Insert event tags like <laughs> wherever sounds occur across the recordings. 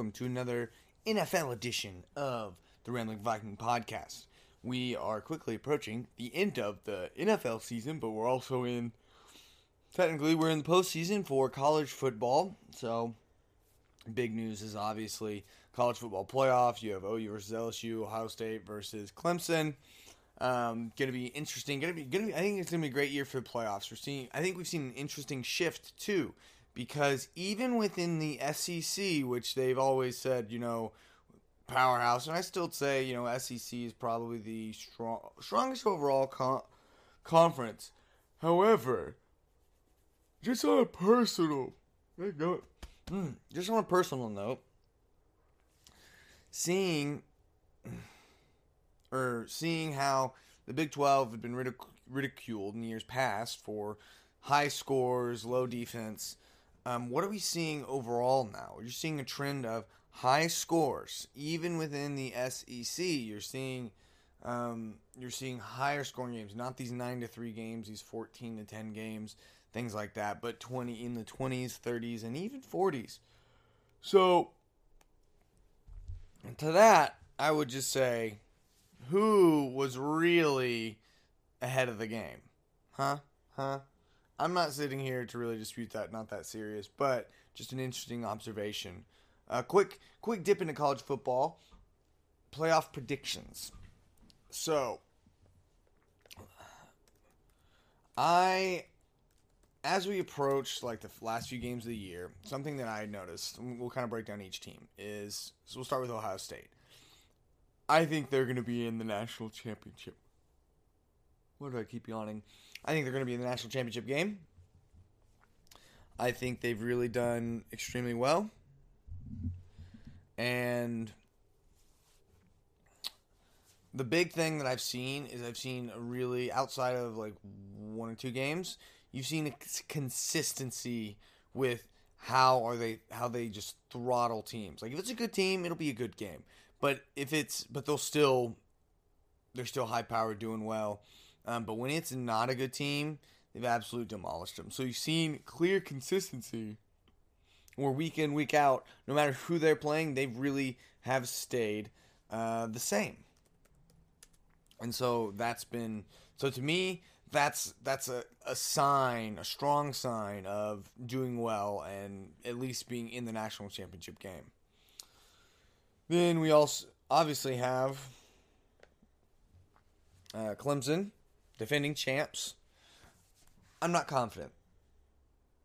welcome to another NFL edition of the Rambling Viking podcast. We are quickly approaching the end of the NFL season, but we're also in technically we're in the postseason for college football. So big news is obviously college football playoffs. You have OU versus LSU, Ohio State versus Clemson. Um, gonna be interesting. Gonna be gonna be. I think it's gonna be a great year for the playoffs. We're seeing. I think we've seen an interesting shift too because even within the SEC, which they've always said, you know, powerhouse, and I still say, you know, SEC is probably the strong, strongest overall con- conference. However, just on a personal, mm, just on a personal note, seeing or seeing how the Big 12 had been ridic- ridiculed in years past for high scores, low defense um, what are we seeing overall now? You're seeing a trend of high scores, even within the SEC. You're seeing um, you're seeing higher scoring games, not these nine to three games, these fourteen to ten games, things like that, but twenty in the twenties, thirties, and even forties. So to that, I would just say, who was really ahead of the game? Huh? Huh? I'm not sitting here to really dispute that, not that serious, but just an interesting observation. Uh, quick, quick dip into college football. Playoff predictions. So, I, as we approach like the last few games of the year, something that I noticed, we'll kind of break down each team, is so we'll start with Ohio State. I think they're going to be in the national championship. What do I keep yawning? I think they're going to be in the national championship game. I think they've really done extremely well. And the big thing that I've seen is I've seen a really outside of like one or two games, you've seen a consistency with how are they how they just throttle teams. Like if it's a good team, it'll be a good game. But if it's but they'll still they're still high powered doing well. Um, but when it's not a good team, they've absolutely demolished them. So you've seen clear consistency where week in, week out, no matter who they're playing, they really have stayed uh, the same. And so that's been so to me that's that's a, a sign, a strong sign of doing well and at least being in the national championship game. Then we also obviously have uh, Clemson, defending champs. I'm not confident.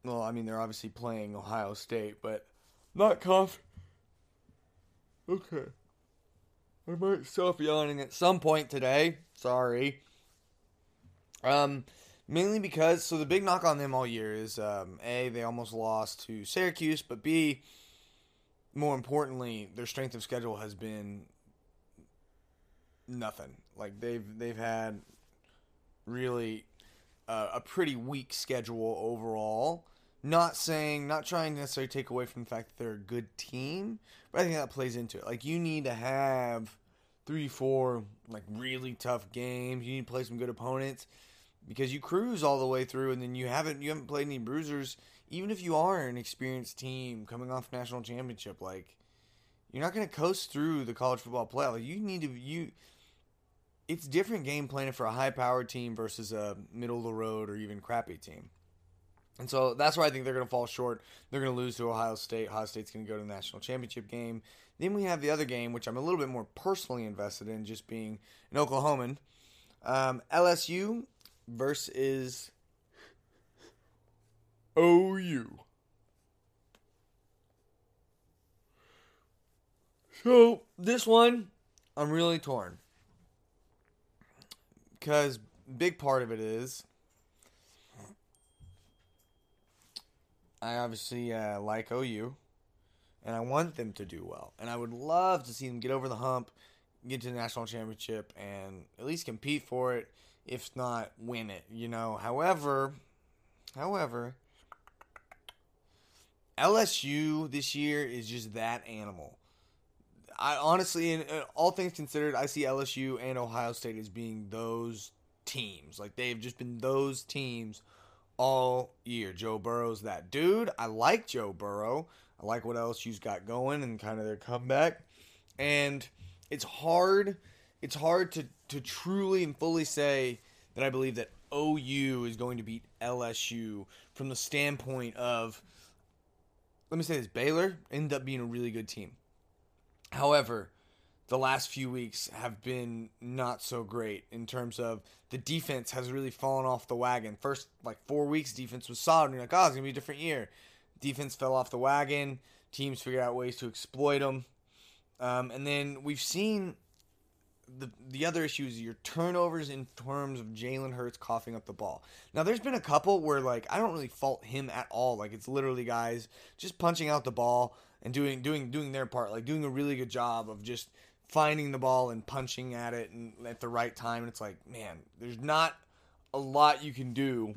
Well, I mean, they're obviously playing Ohio State, but not confident. Okay. I might stop yawning at some point today. Sorry. Um, mainly because so the big knock on them all year is um, a they almost lost to Syracuse, but b more importantly their strength of schedule has been nothing. Like they've they've had really uh, a pretty weak schedule overall. Not saying, not trying to necessarily take away from the fact that they're a good team, but I think that plays into it. Like you need to have three, four like really tough games. You need to play some good opponents because you cruise all the way through, and then you haven't you haven't played any bruisers. Even if you are an experienced team coming off national championship, like you're not going to coast through the college football playoff. You need to you it's different game planning for a high powered team versus a middle of the road or even crappy team. And so that's why I think they're going to fall short. They're going to lose to Ohio State. Ohio State's going to go to the national championship game. Then we have the other game, which I'm a little bit more personally invested in, just being an Oklahoman. Um, LSU versus OU. So this one, I'm really torn because big part of it is I obviously uh, like OU, and I want them to do well, and I would love to see them get over the hump, get to the national championship, and at least compete for it, if not win it. You know, however, however. LSU this year is just that animal. I honestly, in, in all things considered, I see LSU and Ohio State as being those teams. Like they've just been those teams all year. Joe Burrow's that dude. I like Joe Burrow. I like what LSU's got going and kind of their comeback. And it's hard it's hard to to truly and fully say that I believe that OU is going to beat LSU from the standpoint of let me say this Baylor ended up being a really good team. However, the last few weeks have been not so great in terms of the defense has really fallen off the wagon. First, like four weeks, defense was solid. And you're like, oh, it's going to be a different year. Defense fell off the wagon. Teams figured out ways to exploit them. Um, and then we've seen the the other issue is your turnovers in terms of Jalen Hurts coughing up the ball. Now, there's been a couple where like I don't really fault him at all. Like it's literally guys just punching out the ball and doing doing doing their part, like doing a really good job of just finding the ball and punching at it and at the right time. And it's like, man, there's not a lot you can do.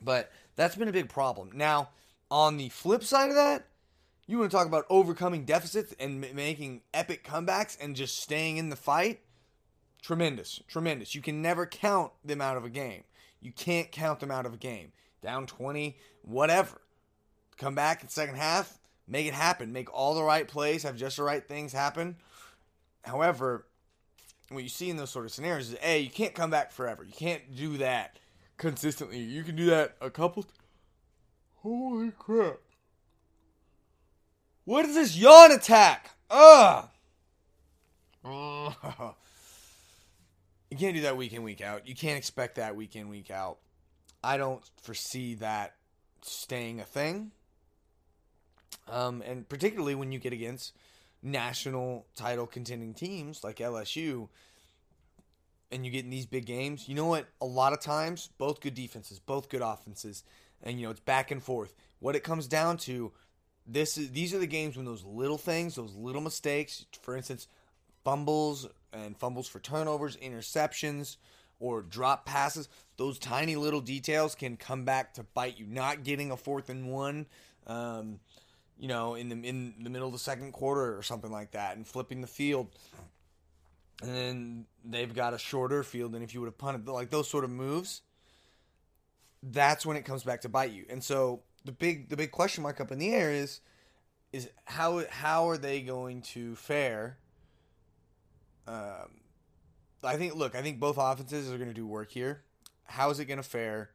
But that's been a big problem. Now, on the flip side of that, you want to talk about overcoming deficits and m- making epic comebacks and just staying in the fight? Tremendous, tremendous. You can never count them out of a game. You can't count them out of a game. Down 20, whatever. Come back in second half, make it happen. Make all the right plays, have just the right things happen. However, what you see in those sort of scenarios is A, you can't come back forever. You can't do that consistently. You can do that a couple. Holy crap. What is this yawn attack? Ugh. Ugh. <laughs> You can't do that week in, week out. You can't expect that week in, week out. I don't foresee that staying a thing. Um, and particularly when you get against national title contending teams like LSU and you get in these big games, you know what? A lot of times, both good defenses, both good offenses, and you know, it's back and forth. What it comes down to, this is these are the games when those little things, those little mistakes, for instance, fumbles and fumbles for turnovers, interceptions, or drop passes, those tiny little details can come back to bite you. Not getting a fourth and one, um, you know, in the in the middle of the second quarter or something like that, and flipping the field. And then they've got a shorter field than if you would have punted. Like those sort of moves, that's when it comes back to bite you. And so the big the big question mark up in the air is is how how are they going to fare? Um, I think look, I think both offenses are going to do work here. How is it going to fare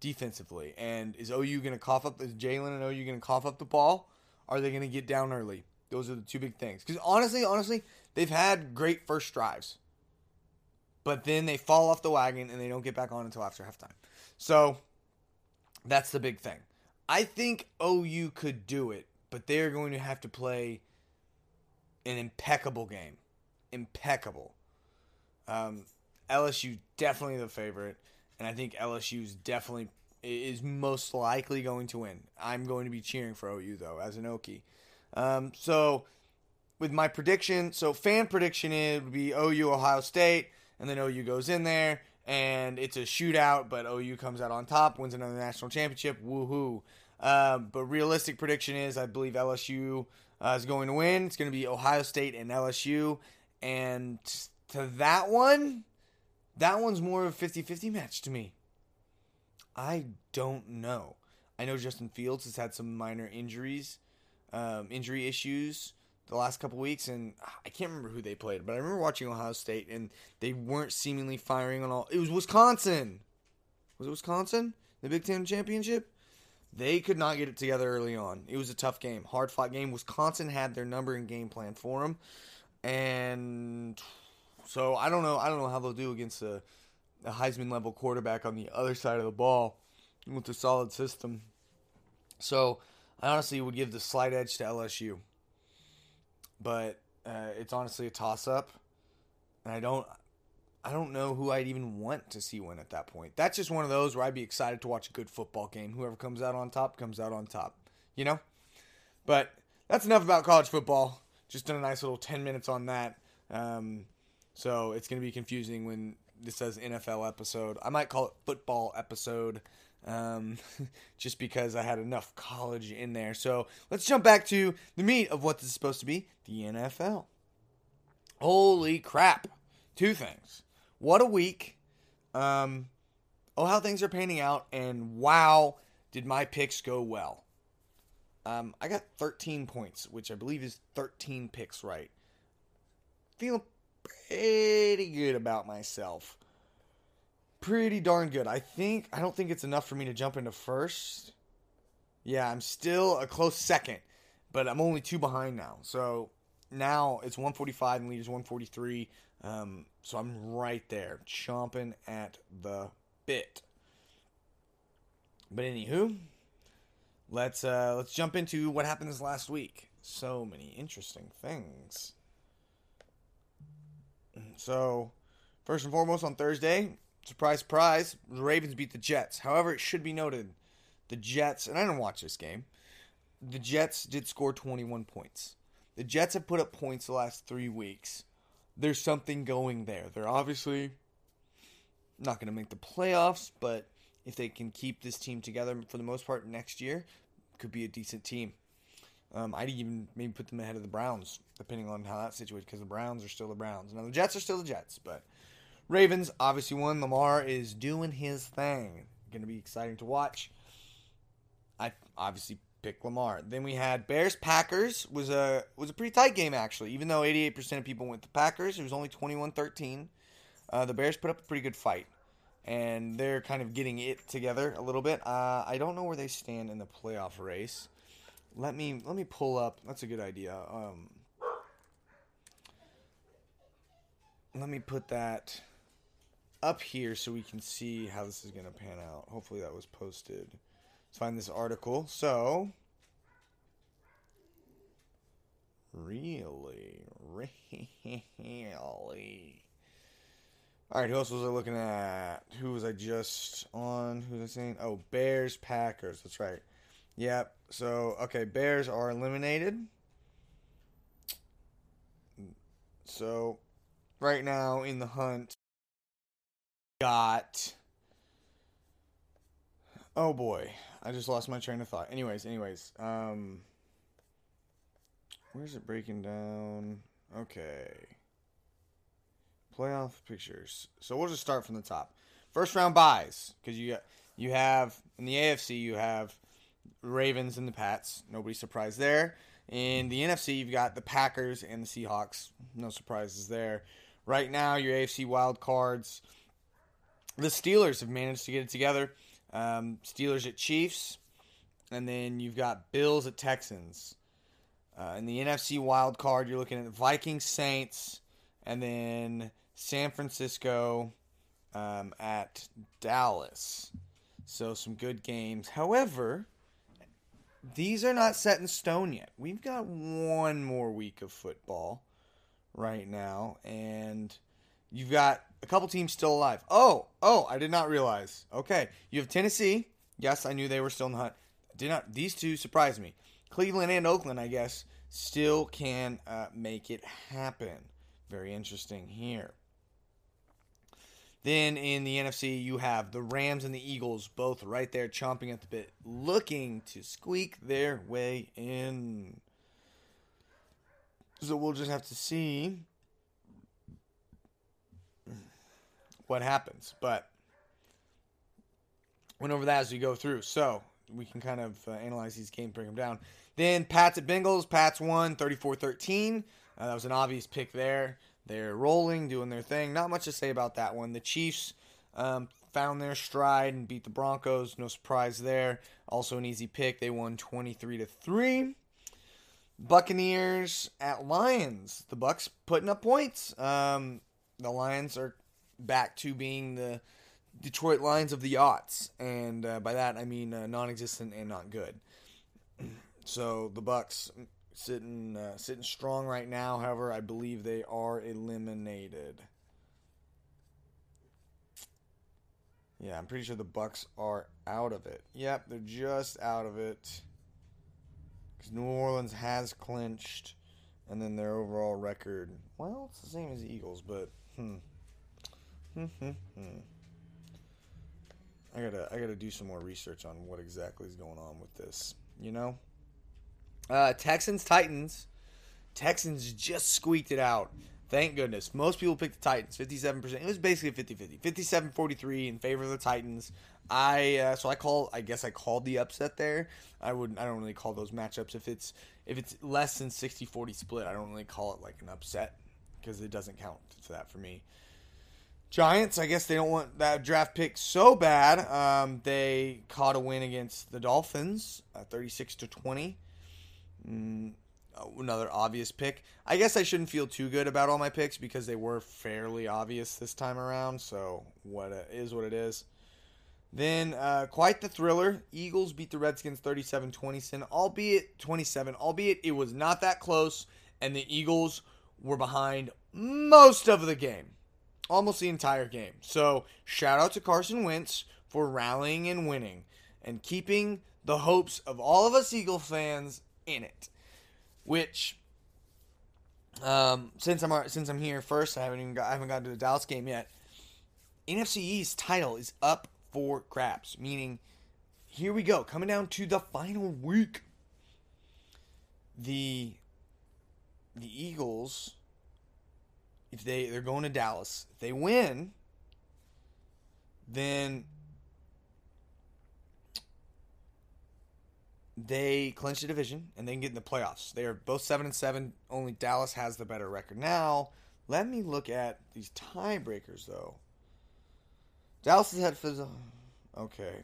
defensively? And is OU going to cough up? Is Jalen and OU going to cough up the ball? Are they going to get down early? Those are the two big things. Because honestly, honestly, they've had great first drives, but then they fall off the wagon and they don't get back on until after halftime. So that's the big thing. I think OU could do it, but they're going to have to play an impeccable game. Impeccable. Um, LSU definitely the favorite, and I think LSU is definitely is most likely going to win. I'm going to be cheering for OU though as an Okie. Um, so with my prediction, so fan prediction it would be OU Ohio State, and then OU goes in there and it's a shootout, but OU comes out on top, wins another national championship. Woohoo! Um, but realistic prediction is I believe LSU uh, is going to win. It's going to be Ohio State and LSU, and to that one, that one's more of a 50-50 match to me. I don't know. I know Justin Fields has had some minor injuries, um, injury issues the last couple weeks, and I can't remember who they played, but I remember watching Ohio State, and they weren't seemingly firing on all. It was Wisconsin. Was it Wisconsin? The Big Ten championship. They could not get it together early on. It was a tough game, hard fought game. Wisconsin had their number and game plan for them, and so I don't know. I don't know how they'll do against a, a Heisman level quarterback on the other side of the ball with a solid system. So I honestly would give the slight edge to LSU, but uh, it's honestly a toss up, and I don't. I don't know who I'd even want to see win at that point. That's just one of those where I'd be excited to watch a good football game. Whoever comes out on top comes out on top, you know? But that's enough about college football. Just done a nice little 10 minutes on that. Um, so it's going to be confusing when this says NFL episode. I might call it football episode um, <laughs> just because I had enough college in there. So let's jump back to the meat of what this is supposed to be the NFL. Holy crap. Two things. What a week. Um, oh, how things are panning out. And wow, did my picks go well. Um, I got 13 points, which I believe is 13 picks right. Feeling pretty good about myself. Pretty darn good. I think I don't think it's enough for me to jump into first. Yeah, I'm still a close second, but I'm only two behind now. So now it's 145 and leaders 143. Um, so I'm right there, chomping at the bit. But anywho, let's uh, let's jump into what happened this last week. So many interesting things. So, first and foremost, on Thursday, surprise, surprise, the Ravens beat the Jets. However, it should be noted, the Jets, and I didn't watch this game, the Jets did score 21 points. The Jets have put up points the last three weeks. There's something going there. They're obviously not going to make the playoffs, but if they can keep this team together for the most part next year, could be a decent team. Um, I'd even maybe put them ahead of the Browns, depending on how that situates, because the Browns are still the Browns. Now the Jets are still the Jets, but Ravens obviously won. Lamar is doing his thing. Going to be exciting to watch. I obviously picked Lamar. Then we had Bears Packers was a was a pretty tight game actually. Even though 88% of people went the Packers, it was only 21-13. Uh, the Bears put up a pretty good fight and they're kind of getting it together a little bit. Uh, I don't know where they stand in the playoff race. Let me let me pull up. That's a good idea. Um, let me put that up here so we can see how this is going to pan out. Hopefully that was posted. Let's find this article. So, really, really. All right, who else was I looking at? Who was I just on? Who was I saying? Oh, Bears, Packers. That's right. Yep. So, okay, Bears are eliminated. So, right now in the hunt, got. Oh boy, I just lost my train of thought. Anyways, anyways, um, where's it breaking down? Okay playoff pictures. So we'll just start from the top. First round buys because you you have in the AFC you have Ravens and the Pats. Nobody surprised there. In the NFC you've got the Packers and the Seahawks. No surprises there. Right now your AFC wild cards. The Steelers have managed to get it together. Um, Steelers at Chiefs, and then you've got Bills at Texans. Uh, in the NFC wild card, you're looking at Vikings, Saints, and then San Francisco um, at Dallas. So some good games. However, these are not set in stone yet. We've got one more week of football right now, and you've got a couple teams still alive. Oh, oh, I did not realize. Okay, you have Tennessee. Yes, I knew they were still in the hunt. Did not. These two surprised me. Cleveland and Oakland, I guess, still can uh, make it happen. Very interesting here. Then in the NFC, you have the Rams and the Eagles both right there chomping at the bit, looking to squeak their way in. So we'll just have to see what happens. But went over that as we go through. So we can kind of uh, analyze these games, break them down. Then Pats at Bengals. Pats won 34 13. Uh, that was an obvious pick there. They're rolling, doing their thing. Not much to say about that one. The Chiefs um, found their stride and beat the Broncos. No surprise there. Also an easy pick. They won 23 to 3. Buccaneers at Lions. The Bucks putting up points. Um, the Lions are back to being the Detroit Lions of the yachts, and uh, by that I mean uh, non-existent and not good. <clears throat> So the Bucks sitting uh, sitting strong right now. However, I believe they are eliminated. Yeah, I'm pretty sure the Bucks are out of it. Yep, they're just out of it. Because New Orleans has clinched, and then their overall record. Well, it's the same as the Eagles, but hmm. Hmm, hmm, hmm. I gotta I gotta do some more research on what exactly is going on with this. You know. Uh, Texans Titans. Texans just squeaked it out. Thank goodness. Most people picked the Titans, 57%. It was basically 50 50. 57 43 in favor of the Titans. I uh, so I call I guess I called the upset there. I wouldn't I don't really call those matchups if it's if it's less than 60-40 split. I don't really call it like an upset because it doesn't count to that for me. Giants, I guess they don't want that draft pick so bad. Um, they caught a win against the Dolphins, uh, thirty-six to twenty. Mm, another obvious pick. I guess I shouldn't feel too good about all my picks because they were fairly obvious this time around. So what it is what it is. Then uh, quite the thriller. Eagles beat the Redskins 37-27, albeit 27, albeit it was not that close, and the Eagles were behind most of the game, almost the entire game. So shout out to Carson Wentz for rallying and winning and keeping the hopes of all of us Eagle fans in it. Which, um, since I'm since I'm here first, I haven't even got, I haven't gotten to the Dallas game yet. NFC East title is up for grabs, meaning here we go, coming down to the final week. The the Eagles, if they they're going to Dallas, if they win, then they clinch the division and they can get in the playoffs. They are both seven and seven. Only Dallas has the better record now. Let me look at these tiebreakers though. Dallas has had for okay.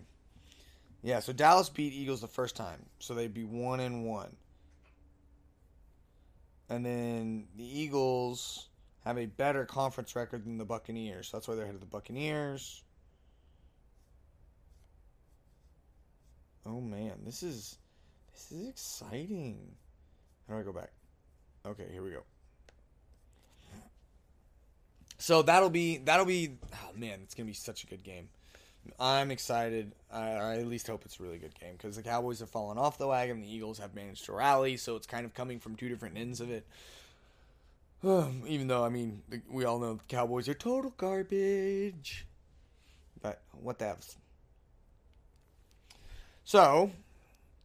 Yeah, so Dallas beat Eagles the first time, so they'd be one and one. And then the Eagles have a better conference record than the Buccaneers, so that's why they're ahead of the Buccaneers. Oh man, this is this is exciting. How do I go back? Okay, here we go. So that'll be that'll be oh man, it's gonna be such a good game. I'm excited. I, I at least hope it's a really good game because the Cowboys have fallen off the wagon. The Eagles have managed to rally, so it's kind of coming from two different ends of it. <sighs> Even though I mean we all know the Cowboys are total garbage, but what the? So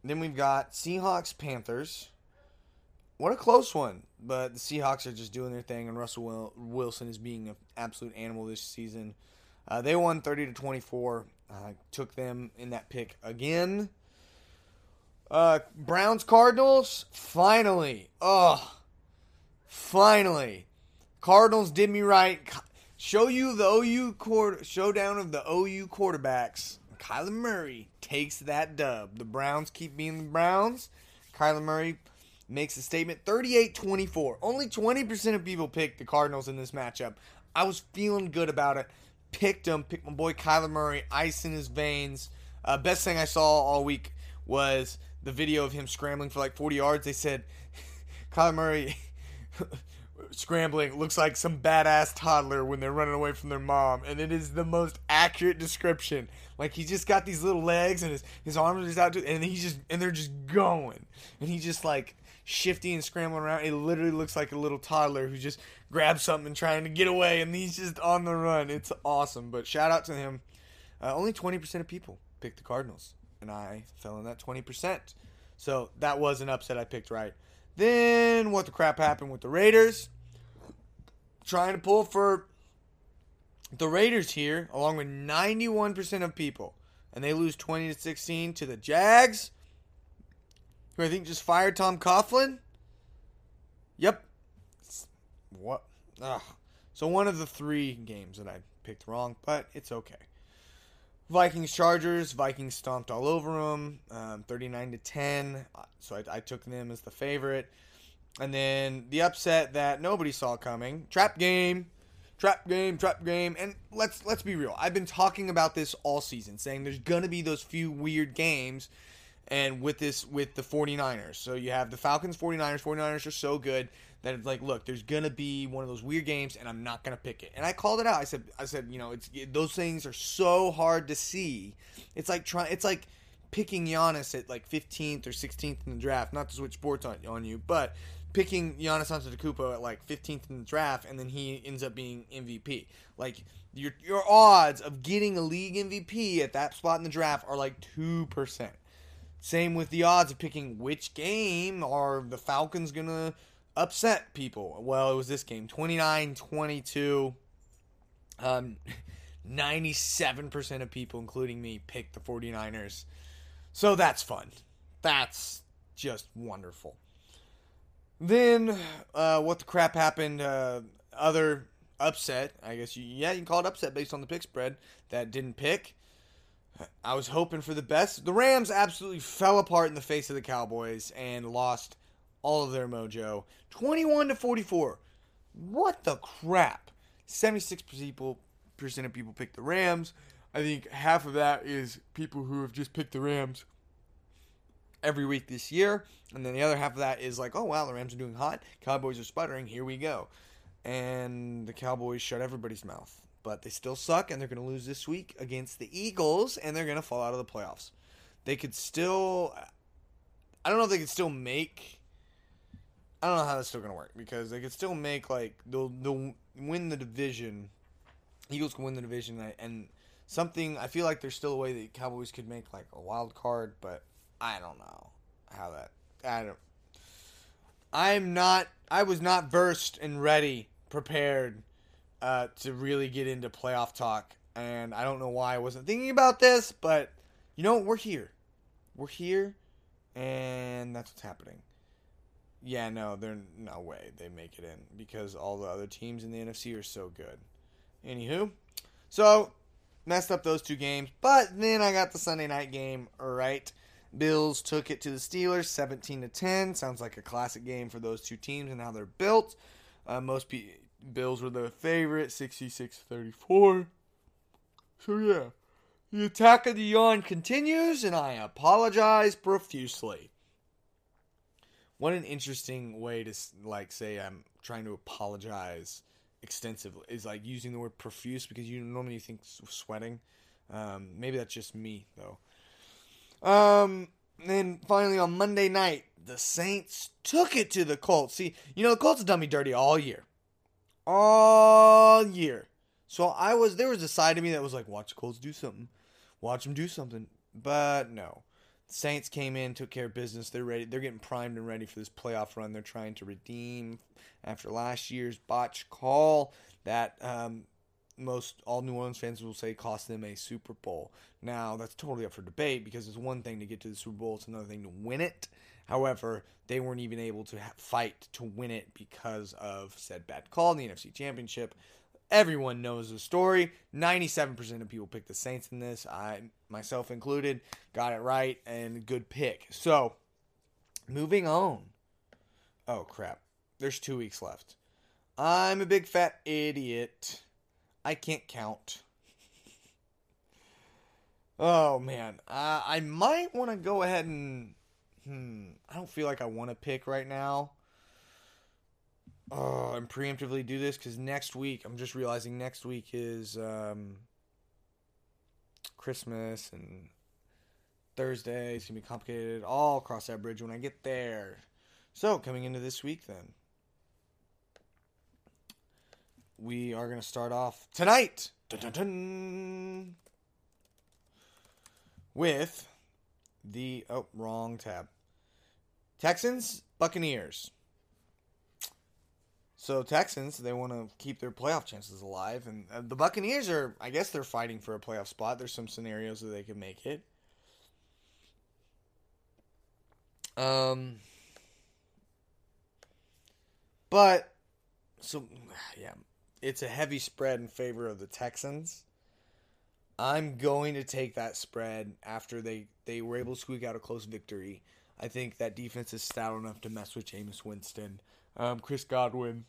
then we've got Seahawks Panthers. What a close one, but the Seahawks are just doing their thing, and Russell Wilson is being an absolute animal this season. Uh, they won 30 to 24. Uh, took them in that pick again. Uh, Browns Cardinals finally. Oh, finally. Cardinals did me right. Show you the OU quarter showdown of the OU quarterbacks. Kyler Murray takes that dub. The Browns keep being the Browns. Kyler Murray makes a statement 38-24. Only 20% of people picked the Cardinals in this matchup. I was feeling good about it picked him, picked my boy Kyler Murray, ice in his veins. Uh, best thing I saw all week was the video of him scrambling for like 40 yards. They said <laughs> Kyler Murray <laughs> scrambling looks like some badass toddler when they're running away from their mom, and it is the most accurate description. Like he's just got these little legs and his his arms are just out, to, and he's just and they're just going, and he just like shifty and scrambling around. It literally looks like a little toddler who just grabs something and trying to get away, and he's just on the run. It's awesome. But shout out to him. Uh, only 20% of people picked the Cardinals, and I fell in that 20%. So that was an upset I picked right. Then what the crap happened with the Raiders? Trying to pull for the Raiders here, along with 91% of people, and they lose 20 to 16 to the Jags who I think just fired Tom Coughlin. Yep. What? Ugh. So one of the three games that I picked wrong, but it's okay. Vikings Chargers. Vikings stomped all over them, um, 39 to 10. So I, I, took them as the favorite. And then the upset that nobody saw coming. Trap game, trap game, trap game. And let's let's be real. I've been talking about this all season, saying there's gonna be those few weird games and with this with the 49ers. So you have the Falcons 49ers. 49ers are so good that it's like, look, there's going to be one of those weird games and I'm not going to pick it. And I called it out. I said I said, you know, it's those things are so hard to see. It's like trying it's like picking Giannis at like 15th or 16th in the draft, not to switch sports on, on you, but picking Giannis Antetokounmpo at like 15th in the draft and then he ends up being MVP. Like your your odds of getting a league MVP at that spot in the draft are like 2%. Same with the odds of picking which game are the Falcons to upset people. Well, it was this game 29 22. Um, <laughs> 97% of people, including me, picked the 49ers. So that's fun. That's just wonderful. Then, uh, what the crap happened? Uh, other upset, I guess. You, yeah, you can call it upset based on the pick spread that didn't pick. I was hoping for the best. The Rams absolutely fell apart in the face of the Cowboys and lost all of their mojo. 21 to 44. What the crap? 76 people percent of people picked the Rams. I think half of that is people who have just picked the Rams every week this year, and then the other half of that is like, oh wow, the Rams are doing hot, Cowboys are sputtering, here we go, and the Cowboys shut everybody's mouth, but they still suck, and they're going to lose this week against the Eagles, and they're going to fall out of the playoffs. They could still, I don't know if they could still make. I don't know how that's still going to work because they could still make like they'll they'll win the division. Eagles can win the division, and something I feel like there's still a way that Cowboys could make like a wild card, but I don't know how that. I don't. I'm not. I was not versed and ready, prepared uh, to really get into playoff talk, and I don't know why I wasn't thinking about this, but you know we're here, we're here, and that's what's happening. Yeah, no, there's no way they make it in because all the other teams in the NFC are so good. Anywho, so messed up those two games, but then I got the Sunday night game right. Bills took it to the Steelers, 17 to 10. Sounds like a classic game for those two teams and how they're built. Uh, most P- Bills were the favorite, 66-34. So yeah, the attack of the yawn continues, and I apologize profusely. What an interesting way to like say I'm trying to apologize extensively is like using the word profuse because you normally think sweating. Um, maybe that's just me though. Um, then finally on Monday night, the Saints took it to the Colts. See, you know the Colts have done me dirty all year, all year. So I was there was a side of me that was like, watch the Colts do something, watch them do something. But no, the Saints came in, took care of business. They're ready. They're getting primed and ready for this playoff run. They're trying to redeem after last year's botch call that um, most all New Orleans fans will say cost them a Super Bowl. Now that's totally up for debate because it's one thing to get to the Super Bowl, it's another thing to win it. However, they weren't even able to fight to win it because of said bad call in the NFC Championship. Everyone knows the story. 97% of people picked the Saints in this. I, myself included, got it right and good pick. So, moving on. Oh, crap. There's two weeks left. I'm a big fat idiot. I can't count. oh, man. Uh, I might want to go ahead and. Hmm. I don't feel like I want to pick right now oh, and preemptively do this because next week, I'm just realizing next week is um, Christmas and Thursday. It's to be complicated. I'll cross that bridge when I get there. So, coming into this week, then, we are going to start off tonight dun, dun, dun, with the. Oh, wrong tab. Texans, Buccaneers. So Texans, they want to keep their playoff chances alive, and uh, the Buccaneers are, I guess, they're fighting for a playoff spot. There's some scenarios that they could make it. Um, but so <sighs> yeah, it's a heavy spread in favor of the Texans. I'm going to take that spread after they they were able to squeak out a close victory. I think that defense is stout enough to mess with Jameis Winston. Um, Chris Godwin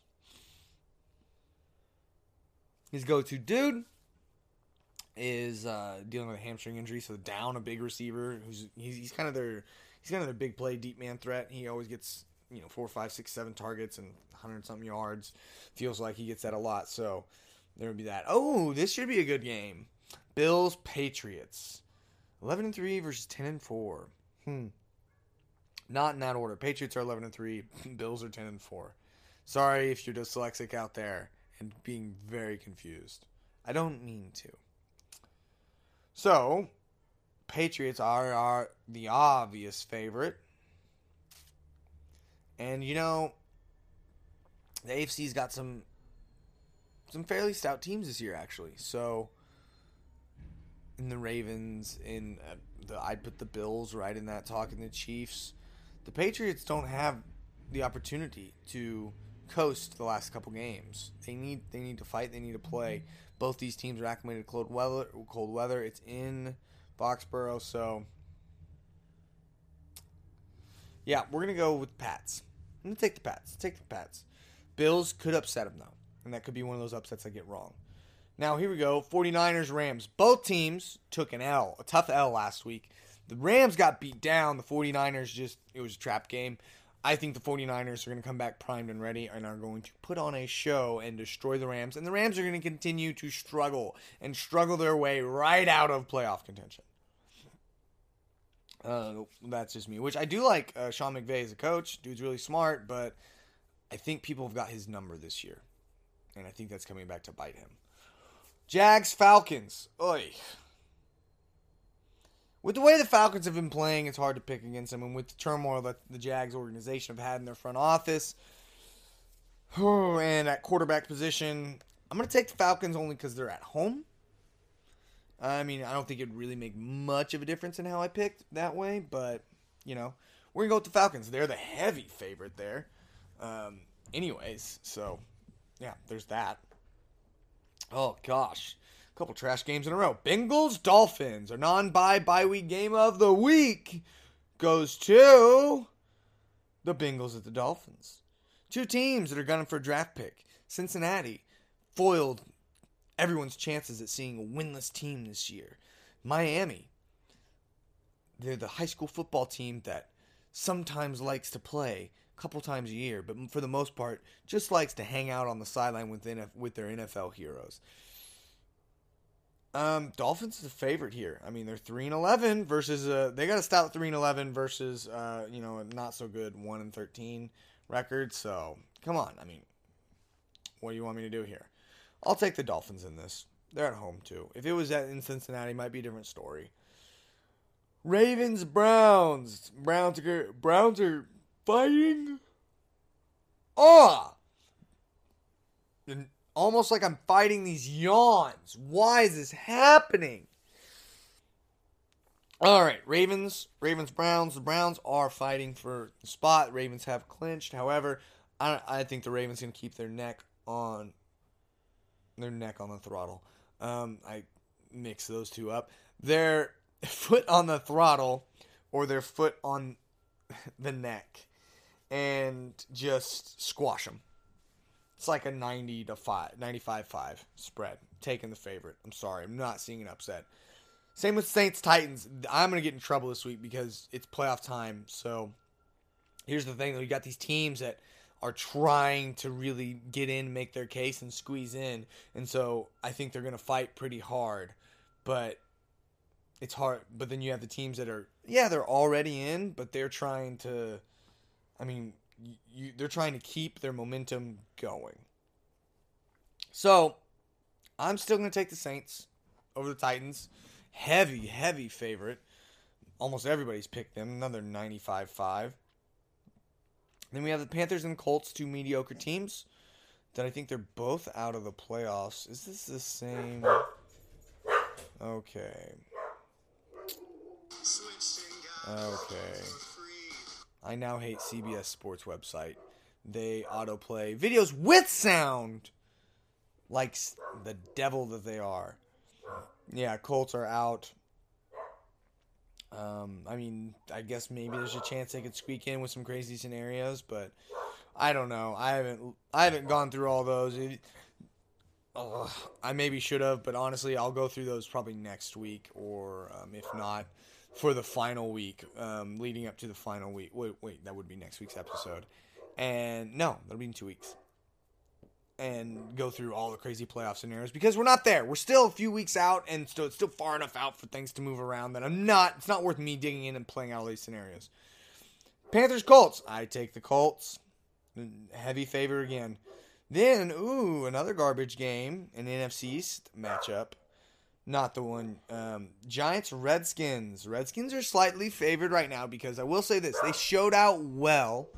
his go-to dude is uh, dealing with a hamstring injury, so down a big receiver who's he's, he's kind of their he's kind of their big play deep man threat. He always gets you know four, five, six, seven targets and hundred something yards. Feels like he gets that a lot. So there would be that. Oh, this should be a good game. Bills Patriots, eleven and three versus ten and four. Hmm. Not in that order. Patriots are eleven and three. <laughs> Bills are ten and four. Sorry if you're dyslexic out there and being very confused. I don't mean to. So, Patriots are, are the obvious favorite. And you know, the AFC's got some some fairly stout teams this year actually. So, in the Ravens. In uh, the, I'd put the Bills right in that talk, and the Chiefs. The Patriots don't have the opportunity to coast the last couple games. They need they need to fight. They need to play. Both these teams are acclimated to cold weather. Cold weather. It's in Foxborough, so yeah, we're gonna go with Pats. I'm gonna take the Pats. Take the Pats. Bills could upset them though, and that could be one of those upsets I get wrong. Now here we go. 49ers Rams. Both teams took an L, a tough L last week. The Rams got beat down. The 49ers just it was a trap game. I think the 49ers are going to come back primed and ready and are going to put on a show and destroy the Rams. And the Rams are going to continue to struggle and struggle their way right out of playoff contention. Uh, that's just me, which I do like uh, Sean McVay as a coach. Dude's really smart, but I think people have got his number this year. And I think that's coming back to bite him. Jags Falcons. Oi. With the way the Falcons have been playing, it's hard to pick against them. And with the turmoil that the Jags organization have had in their front office <sighs> and at quarterback position, I'm going to take the Falcons only because they're at home. I mean, I don't think it'd really make much of a difference in how I picked that way, but, you know, we're to go with the Falcons. They're the heavy favorite there. Um, anyways, so, yeah, there's that. Oh, gosh a couple trash games in a row. Bengals Dolphins, our non-bye bye week game of the week, goes to the Bengals at the Dolphins. Two teams that are gunning for a draft pick. Cincinnati foiled everyone's chances at seeing a winless team this year. Miami, they're the high school football team that sometimes likes to play a couple times a year, but for the most part, just likes to hang out on the sideline with, with their NFL heroes. Um, Dolphins is a favorite here. I mean, they're three and eleven versus uh, they got a stout three and eleven versus uh, you know, not so good one and thirteen record. So come on, I mean, what do you want me to do here? I'll take the Dolphins in this. They're at home too. If it was at in Cincinnati, might be a different story. Ravens Browns. Browns are Browns are fighting. Oh, almost like I'm fighting these yawns. Why is this happening? All right, Ravens, Ravens, Browns. The Browns are fighting for the spot. Ravens have clinched. However, I, I think the Ravens to keep their neck on their neck on the throttle. Um, I mix those two up. Their <laughs> foot on the throttle or their foot on <laughs> the neck and just squash them. It's like a 90 to 5, 95 5 spread. Taking the favorite. I'm sorry. I'm not seeing an upset. Same with Saints Titans. I'm going to get in trouble this week because it's playoff time. So here's the thing. You got these teams that are trying to really get in, make their case, and squeeze in. And so I think they're going to fight pretty hard. But it's hard. But then you have the teams that are, yeah, they're already in, but they're trying to, I mean, you, they're trying to keep their momentum going. So, I'm still going to take the Saints over the Titans. Heavy, heavy favorite. Almost everybody's picked them. Another 95 5. Then we have the Panthers and Colts, two mediocre teams that I think they're both out of the playoffs. Is this the same? Okay. Okay. I now hate CBS Sports website. They autoplay videos with sound like the devil that they are. Yeah, Colts are out. Um, I mean, I guess maybe there's a chance they could squeak in with some crazy scenarios, but I don't know. I haven't I haven't gone through all those. It, I maybe should have, but honestly, I'll go through those probably next week, or um, if not, for the final week, um, leading up to the final week. Wait, wait, that would be next week's episode. And no, that'll be in two weeks. And go through all the crazy playoff scenarios because we're not there. We're still a few weeks out, and still it's still far enough out for things to move around that I'm not. It's not worth me digging in and playing all these scenarios. Panthers Colts. I take the Colts. Heavy favor again. Then, ooh, another garbage game, an NFC East matchup. Not the one. Um, Giants, Redskins. Redskins are slightly favored right now because I will say this: they showed out well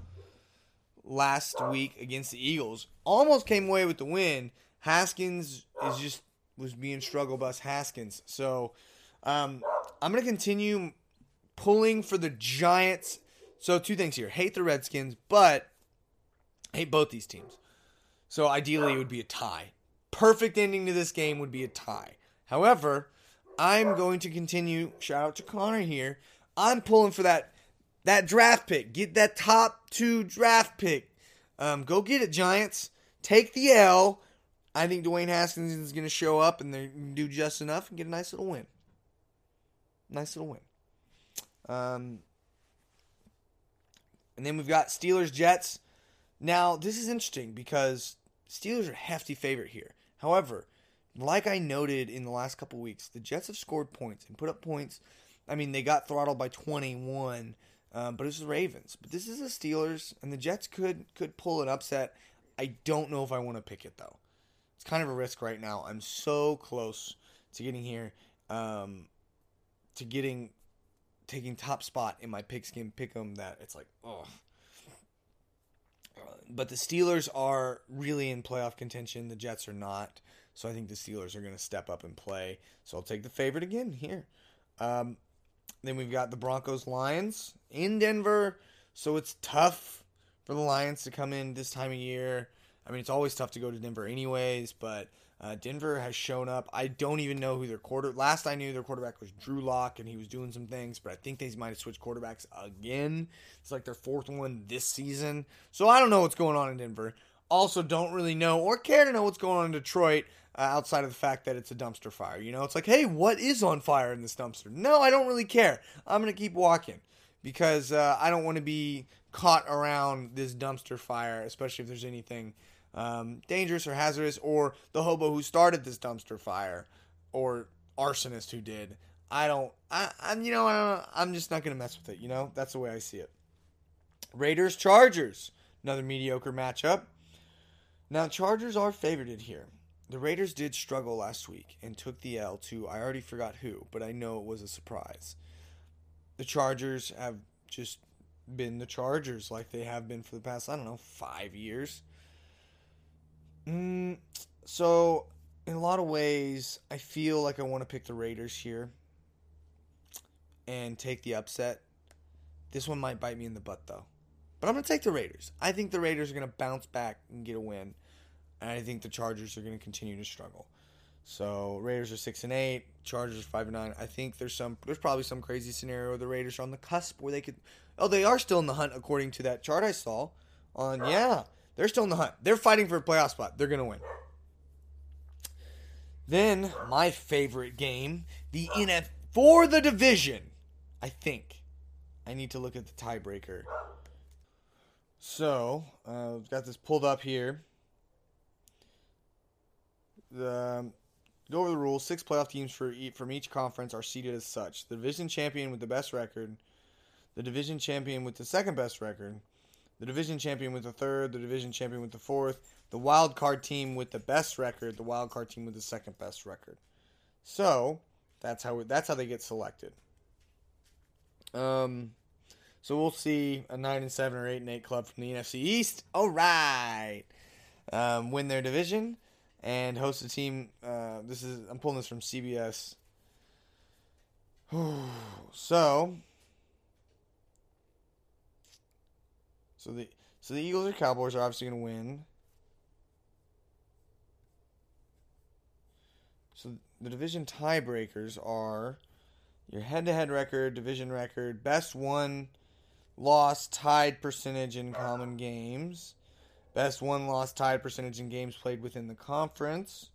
last week against the Eagles. Almost came away with the win. Haskins is just was being struggle bus Haskins. So Um, I'm gonna continue pulling for the Giants. So two things here: hate the Redskins, but hate both these teams. So ideally, it would be a tie. Perfect ending to this game would be a tie. However, I'm going to continue. Shout out to Connor here. I'm pulling for that that draft pick. Get that top two draft pick. Um, go get it, Giants. Take the L. I think Dwayne Haskins is going to show up and they do just enough and get a nice little win. Nice little win. Um, and then we've got Steelers Jets. Now, this is interesting because Steelers are hefty favorite here. However, like I noted in the last couple weeks, the Jets have scored points and put up points. I mean, they got throttled by 21, um, but it's the Ravens. But this is the Steelers, and the Jets could could pull an upset. I don't know if I want to pick it though. It's kind of a risk right now. I'm so close to getting here, um, to getting taking top spot in my pick pigskin pick'em. That it's like, oh. But the Steelers are really in playoff contention. The Jets are not. So I think the Steelers are going to step up and play. So I'll take the favorite again here. Um, then we've got the Broncos Lions in Denver. So it's tough for the Lions to come in this time of year. I mean, it's always tough to go to Denver, anyways, but uh, Denver has shown up. I don't even know who their quarter. Last I knew, their quarterback was Drew Lock, and he was doing some things. But I think they might have switched quarterbacks again. It's like their fourth one this season. So I don't know what's going on in Denver. Also, don't really know or care to know what's going on in Detroit uh, outside of the fact that it's a dumpster fire. You know, it's like, hey, what is on fire in this dumpster? No, I don't really care. I'm gonna keep walking because uh, I don't want to be caught around this dumpster fire, especially if there's anything um, dangerous or hazardous, or the hobo who started this dumpster fire, or arsonist who did. I don't. I, I'm. You know. I I'm just not gonna mess with it. You know. That's the way I see it. Raiders Chargers. Another mediocre matchup. Now Chargers are favored here. The Raiders did struggle last week and took the L to I already forgot who, but I know it was a surprise. The Chargers have just been the Chargers like they have been for the past, I don't know, five years. Mm, so, in a lot of ways, I feel like I want to pick the Raiders here and take the upset. This one might bite me in the butt, though. But I'm going to take the Raiders. I think the Raiders are going to bounce back and get a win. And I think the Chargers are going to continue to struggle. So Raiders are six and eight, Chargers five and nine. I think there's some there's probably some crazy scenario where the Raiders are on the cusp where they could oh they are still in the hunt according to that chart I saw on yeah they're still in the hunt. They're fighting for a playoff spot. They're going to win. Then, my favorite game, the NF for the division. I think I need to look at the tiebreaker. So, uh, got this pulled up here. The um, go over the rules. Six playoff teams for each, from each conference are seeded as such: the division champion with the best record, the division champion with the second best record, the division champion with the third, the division champion with the fourth, the wild card team with the best record, the wild card team with the second best record. So that's how that's how they get selected. Um, so we'll see a nine and seven or eight and eight club from the NFC East. All right, um, win their division and host a team. Uh, this is I'm pulling this from CBS. <sighs> so So the so the Eagles or Cowboys are obviously going to win. So the division tiebreakers are your head-to-head record, division record, best one loss tied percentage in common games, best one loss tied percentage in games played within the conference,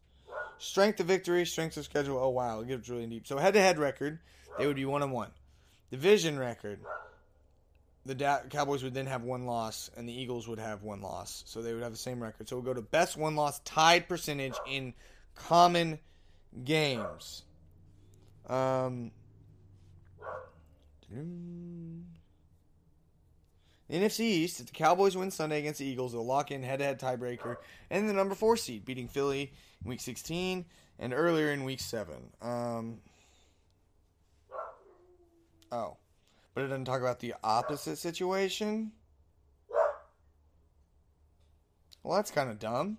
strength of victory, strength of schedule. Oh wow, it gets really deep. So head-to-head record, they would be one and one. Division record, the da- Cowboys would then have one loss, and the Eagles would have one loss. So they would have the same record. So we'll go to best one loss tied percentage in common games. Um, NFC East, if the Cowboys win Sunday against the Eagles, they'll lock in head to head tiebreaker and the number four seed, beating Philly in week 16 and earlier in week 7. Um, oh but it doesn't talk about the opposite situation. Well, that's kind of dumb.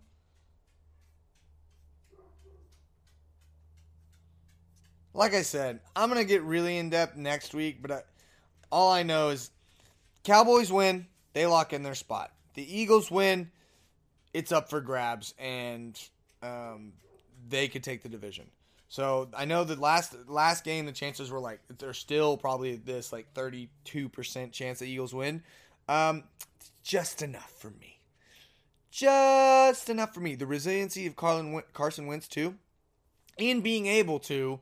like I said, I'm gonna get really in depth next week, but I, all I know is Cowboys win, they lock in their spot. The Eagles win, it's up for grabs, and um, they could take the division. So I know the last last game the chances were like there's still probably this like 32% chance the Eagles win. Um, just enough for me. Just enough for me. The resiliency of Carlin, Carson Wentz too, in being able to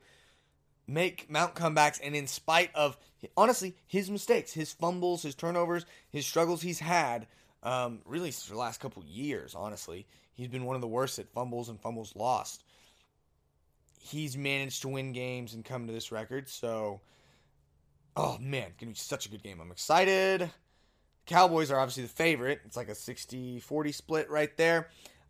make mount comebacks and in spite of honestly his mistakes, his fumbles, his turnovers, his struggles he's had, um, really for the last couple years. Honestly, he's been one of the worst at fumbles and fumbles lost he's managed to win games and come to this record. So, oh man, gonna be such a good game. I'm excited. Cowboys are obviously the favorite. It's like a 60-40 split right there.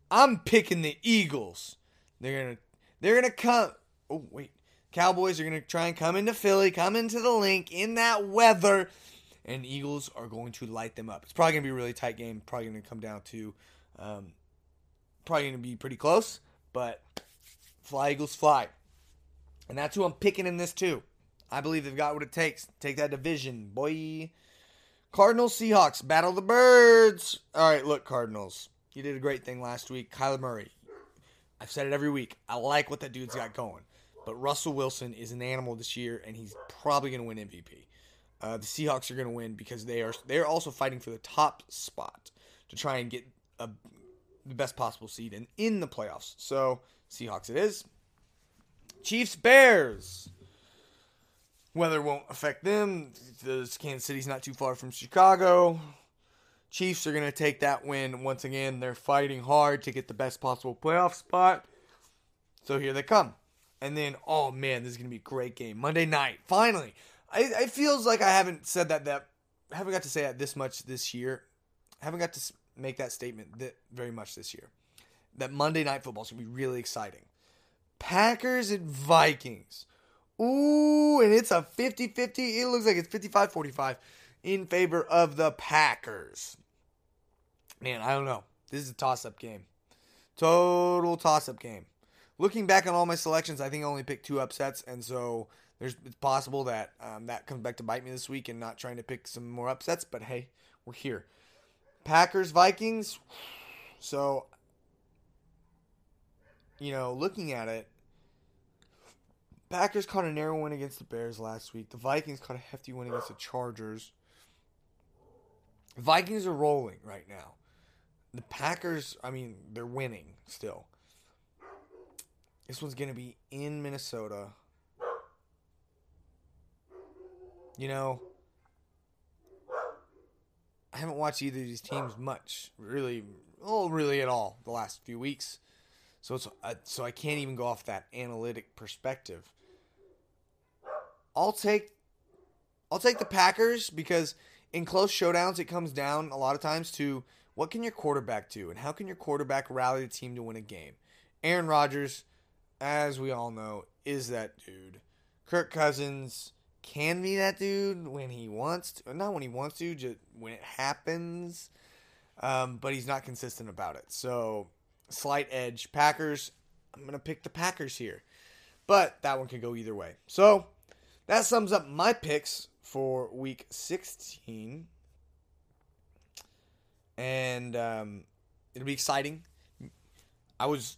I'm picking the Eagles. They're gonna they're gonna come. Oh wait, Cowboys are gonna try and come into Philly, come into the Linc in that weather, and Eagles are going to light them up. It's probably gonna be a really tight game. Probably gonna come down to, um, probably gonna be pretty close, but Fly Eagles fly. And that's who I'm picking in this too. I believe they've got what it takes. Take that division, boy. Cardinals, Seahawks, battle the birds. All right, look, Cardinals. You did a great thing last week. Kyler Murray. I've said it every week. I like what that dude's got going. But Russell Wilson is an animal this year, and he's probably going to win MVP. Uh, the Seahawks are going to win because they are they're also fighting for the top spot to try and get a, the best possible seed in, in the playoffs. So Seahawks it is. Chiefs Bears. Weather won't affect them. The Kansas City's not too far from Chicago. Chiefs are going to take that win once again. They're fighting hard to get the best possible playoff spot. So here they come. And then, oh man, this is to be a great game. Monday night, finally. I, it feels like I haven't said that, that, I haven't got to say that this much this year. I haven't got to make that statement that very much this year that Monday Night Football is to be really exciting. Packers and Vikings. Ooh, and it's a 50 50. It looks like it's 55 45 in favor of the Packers. Man, I don't know. This is a toss up game. Total toss up game. Looking back on all my selections, I think I only picked two upsets, and so there's it's possible that um, that comes back to bite me this week and not trying to pick some more upsets. But hey, we're here. Packers Vikings. So you know, looking at it, Packers caught a narrow win against the Bears last week. The Vikings caught a hefty win against the Chargers. Vikings are rolling right now. The Packers, I mean, they're winning still. This one's going to be in Minnesota. You know, I haven't watched either of these teams much, really, oh, really at all, the last few weeks. So it's uh, so I can't even go off that analytic perspective. I'll take I'll take the Packers because in close showdowns it comes down a lot of times to what can your quarterback do and how can your quarterback rally the team to win a game. Aaron Rodgers, as we all know, is that dude. Kirk Cousins can be that dude when he wants to, not when he wants to, just when it happens. Um, but he's not consistent about it. So slight edge. Packers, I'm going to pick the Packers here. But that one can go either way. So that sums up my picks for week 16. And um, it'll be exciting. I was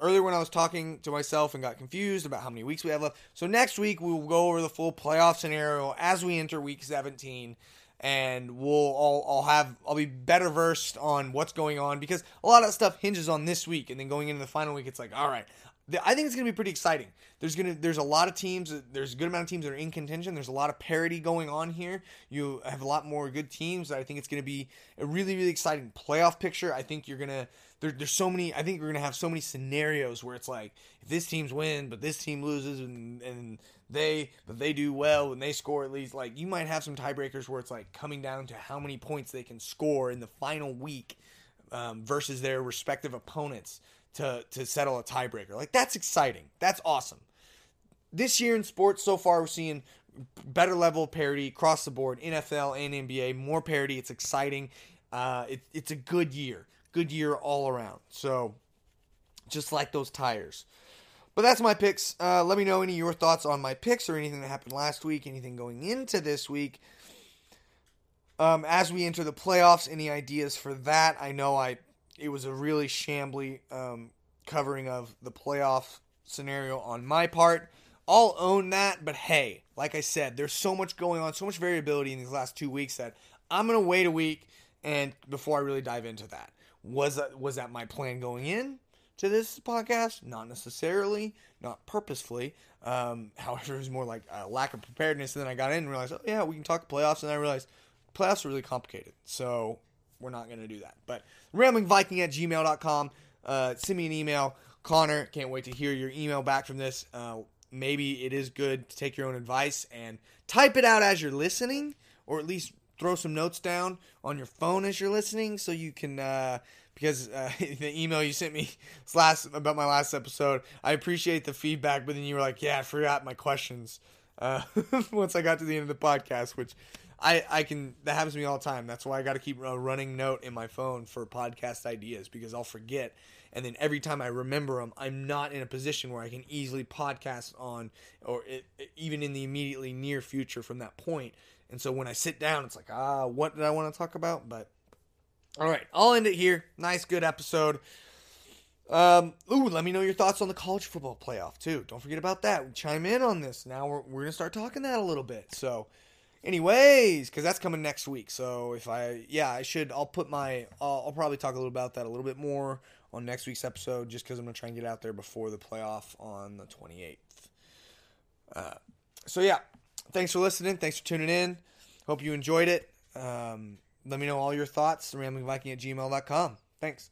earlier when I was talking to myself and got confused about how many weeks we have left. So next week we will go over the full playoff scenario as we enter week 17 and we'll all I'll have I'll be better versed on what's going on because a lot of stuff hinges on this week and then going into the final week it's like all right I think it's going to be pretty exciting. There's going to there's a lot of teams there's a good amount of teams that are in contention. There's a lot of parity going on here. You have a lot more good teams. I think it's going to be a really really exciting playoff picture. I think you're going to there, there's so many I think we're going to have so many scenarios where it's like if this team's win but this team loses and and they but they do well and they score at least like you might have some tiebreakers where it's like coming down to how many points they can score in the final week um, versus their respective opponents to to settle a tiebreaker. Like that's exciting. That's awesome. This year in sports so far we're seeing better level of parity across the board, NFL and NBA, more parity. It's exciting. Uh, it, it's a good year, good year all around. So just like those tires. But that's my picks. Uh, let me know any of your thoughts on my picks or anything that happened last week, anything going into this week. Um, as we enter the playoffs, any ideas for that? I know I it was a really shambly um, covering of the playoff scenario on my part. I'll own that, but hey, like I said, there's so much going on, so much variability in these last two weeks that I'm gonna wait a week and before I really dive into that. Was that was that my plan going in to this podcast? Not necessarily, not purposefully. Um, <laughs> however, it was more like a lack of preparedness. And then I got in and realized, oh yeah, we can talk playoffs. And I realized playoffs are really complicated, so we're not gonna do that. But ramblingviking at gmail.com. Uh, send me an email. Connor, can't wait to hear your email back from this. Uh, maybe it is good to take your own advice and type it out as you're listening, or at least throw some notes down on your phone as you're listening so you can uh, because uh, <laughs> the email you sent me last about my last episode i appreciate the feedback but then you were like yeah i forgot my questions uh, <laughs> once i got to the end of the podcast which I, I can that happens to me all the time that's why i got to keep a running note in my phone for podcast ideas because i'll forget and then every time i remember them i'm not in a position where i can easily podcast on or it, even in the immediately near future from that point. and so when I sit down, it's like, ah, what did I want to talk about? But all right, I'll end it here. Nice, good episode. Um, ooh, let me know your thoughts on the college football playoff too. Don't forget about that. Chime in on this. Now we're we're gonna start talking that a little bit. So, anyways, because that's coming next week. So if I, yeah, I should. I'll put my. I'll, I'll probably talk a little about that a little bit more on next week's episode, just because I'm gonna try and get out there before the playoff on the 28th. Uh, so yeah, thanks for listening. Thanks for tuning in. Hope you enjoyed it. Um, let me know all your thoughts. RamblingViking at gmail.com. Thanks.